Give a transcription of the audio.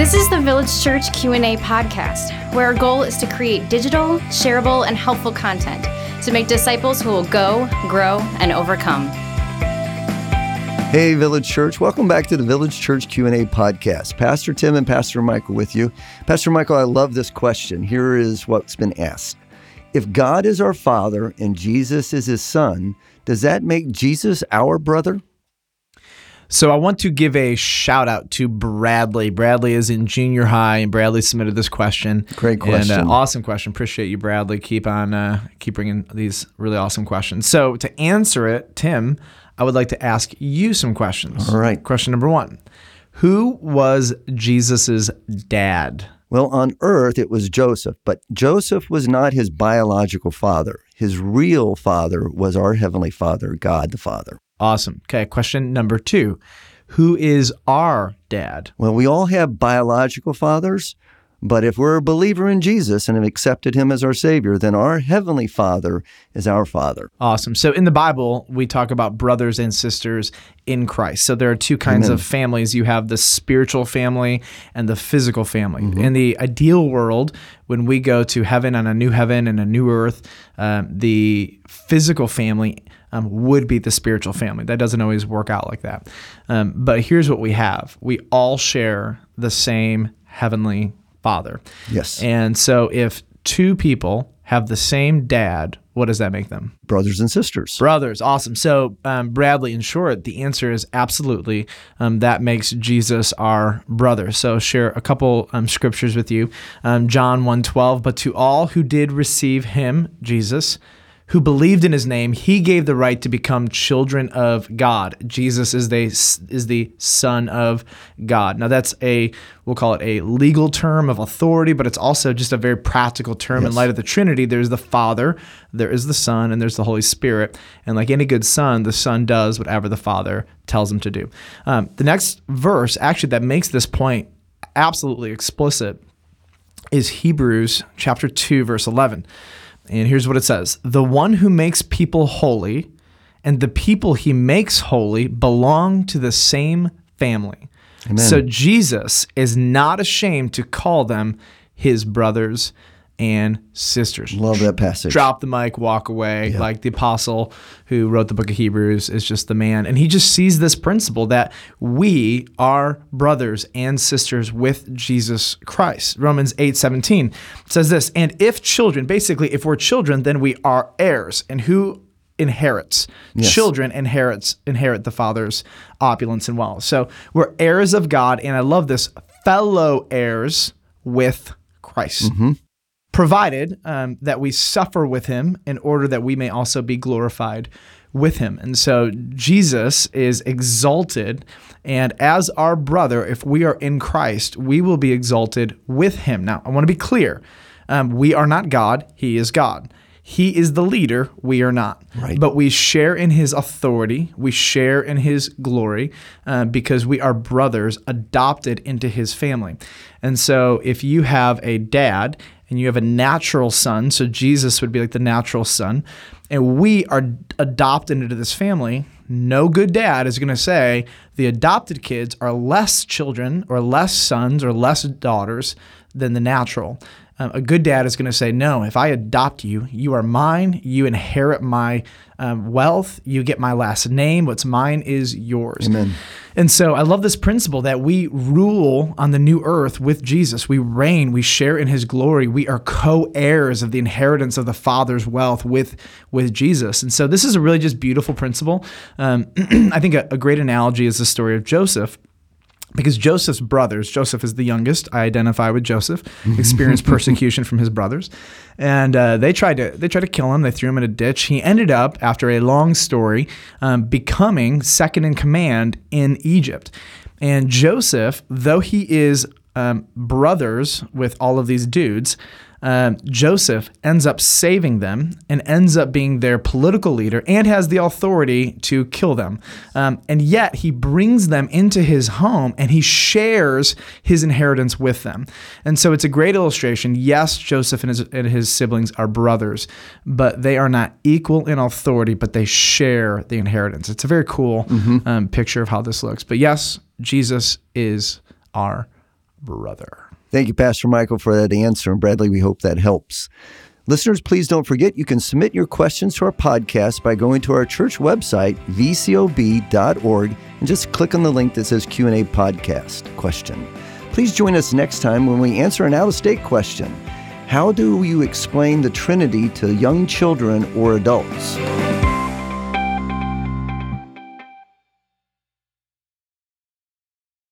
This is the Village Church Q&A podcast, where our goal is to create digital, shareable, and helpful content to make disciples who will go, grow, and overcome. Hey Village Church, welcome back to the Village Church Q&A podcast. Pastor Tim and Pastor Michael with you. Pastor Michael, I love this question. Here is what's been asked. If God is our father and Jesus is his son, does that make Jesus our brother? So I want to give a shout out to Bradley. Bradley is in junior high, and Bradley submitted this question. Great question. And, uh, awesome question. Appreciate you, Bradley. Keep on uh, keep bringing these really awesome questions. So to answer it, Tim, I would like to ask you some questions. All right. Question number one: Who was Jesus's dad? Well, on earth it was Joseph, but Joseph was not his biological father. His real father was our heavenly Father, God the Father. Awesome. Okay. Question number two: Who is our dad? Well, we all have biological fathers, but if we're a believer in Jesus and have accepted him as our Savior, then our Heavenly Father is our Father. Awesome. So in the Bible, we talk about brothers and sisters in Christ. So there are two kinds Amen. of families. You have the spiritual family and the physical family. In the ideal world, when we go to heaven on a new heaven and a new earth, um, the physical family um, would be the spiritual family. That doesn't always work out like that. Um, but here's what we have we all share the same heavenly Father. Yes. And so if two people have the same dad, what does that make them? Brothers and sisters. Brothers. Awesome. So, um, Bradley, in short, the answer is absolutely um, that makes Jesus our brother. So, share a couple um, scriptures with you. Um, John 1.12, but to all who did receive him, Jesus, who believed in his name, he gave the right to become children of God. Jesus is the is the son of God. Now that's a we'll call it a legal term of authority, but it's also just a very practical term in light of the Trinity. There's the Father, there is the Son, and there's the Holy Spirit. And like any good son, the son does whatever the Father tells him to do. Um, the next verse, actually, that makes this point absolutely explicit is Hebrews chapter 2 verse 11. And here's what it says. The one who makes people holy and the people he makes holy belong to the same family. So Jesus is not ashamed to call them his brothers and sisters. Love that passage. Drop the mic, walk away. Like the apostle who wrote the book of Hebrews is just the man. And he just sees this principle that we are brothers and sisters with Jesus Christ. Romans 8 17 says this, and if children, basically, if we're children, then we are heirs. And who inherits? Children inherits inherit the father's opulence and wealth. So we're heirs of God, and I love this, fellow heirs with Christ mm-hmm. Provided um, that we suffer with him in order that we may also be glorified with him. And so Jesus is exalted, and as our brother, if we are in Christ, we will be exalted with him. Now, I want to be clear um, we are not God, he is God. He is the leader, we are not. Right. But we share in his authority, we share in his glory uh, because we are brothers adopted into his family. And so if you have a dad and you have a natural son, so Jesus would be like the natural son, and we are adopted into this family, no good dad is going to say the adopted kids are less children or less sons or less daughters than the natural. Um, a good dad is going to say, No, if I adopt you, you are mine. You inherit my um, wealth. You get my last name. What's mine is yours. Amen. And so I love this principle that we rule on the new earth with Jesus. We reign, we share in his glory. We are co-heirs of the inheritance of the Father's wealth with, with Jesus. And so this is a really just beautiful principle. Um, I think a, a great analogy is the story of Joseph because Joseph's brothers, Joseph is the youngest. I identify with Joseph. Experienced persecution from his brothers, and uh, they tried to they tried to kill him. They threw him in a ditch. He ended up, after a long story, um, becoming second in command in Egypt. And Joseph, though he is um, brothers with all of these dudes, um, Joseph ends up saving them and ends up being their political leader and has the authority to kill them. Um, and yet he brings them into his home and he shares his inheritance with them. And so it's a great illustration. Yes, Joseph and his, and his siblings are brothers, but they are not equal in authority, but they share the inheritance. It's a very cool um, picture of how this looks. But yes, Jesus is our brother. Thank you, Pastor Michael, for that answer. And Bradley, we hope that helps. Listeners, please don't forget you can submit your questions to our podcast by going to our church website, vcob.org, and just click on the link that says Q&A podcast question. Please join us next time when we answer an out-of-state question. How do you explain the Trinity to young children or adults?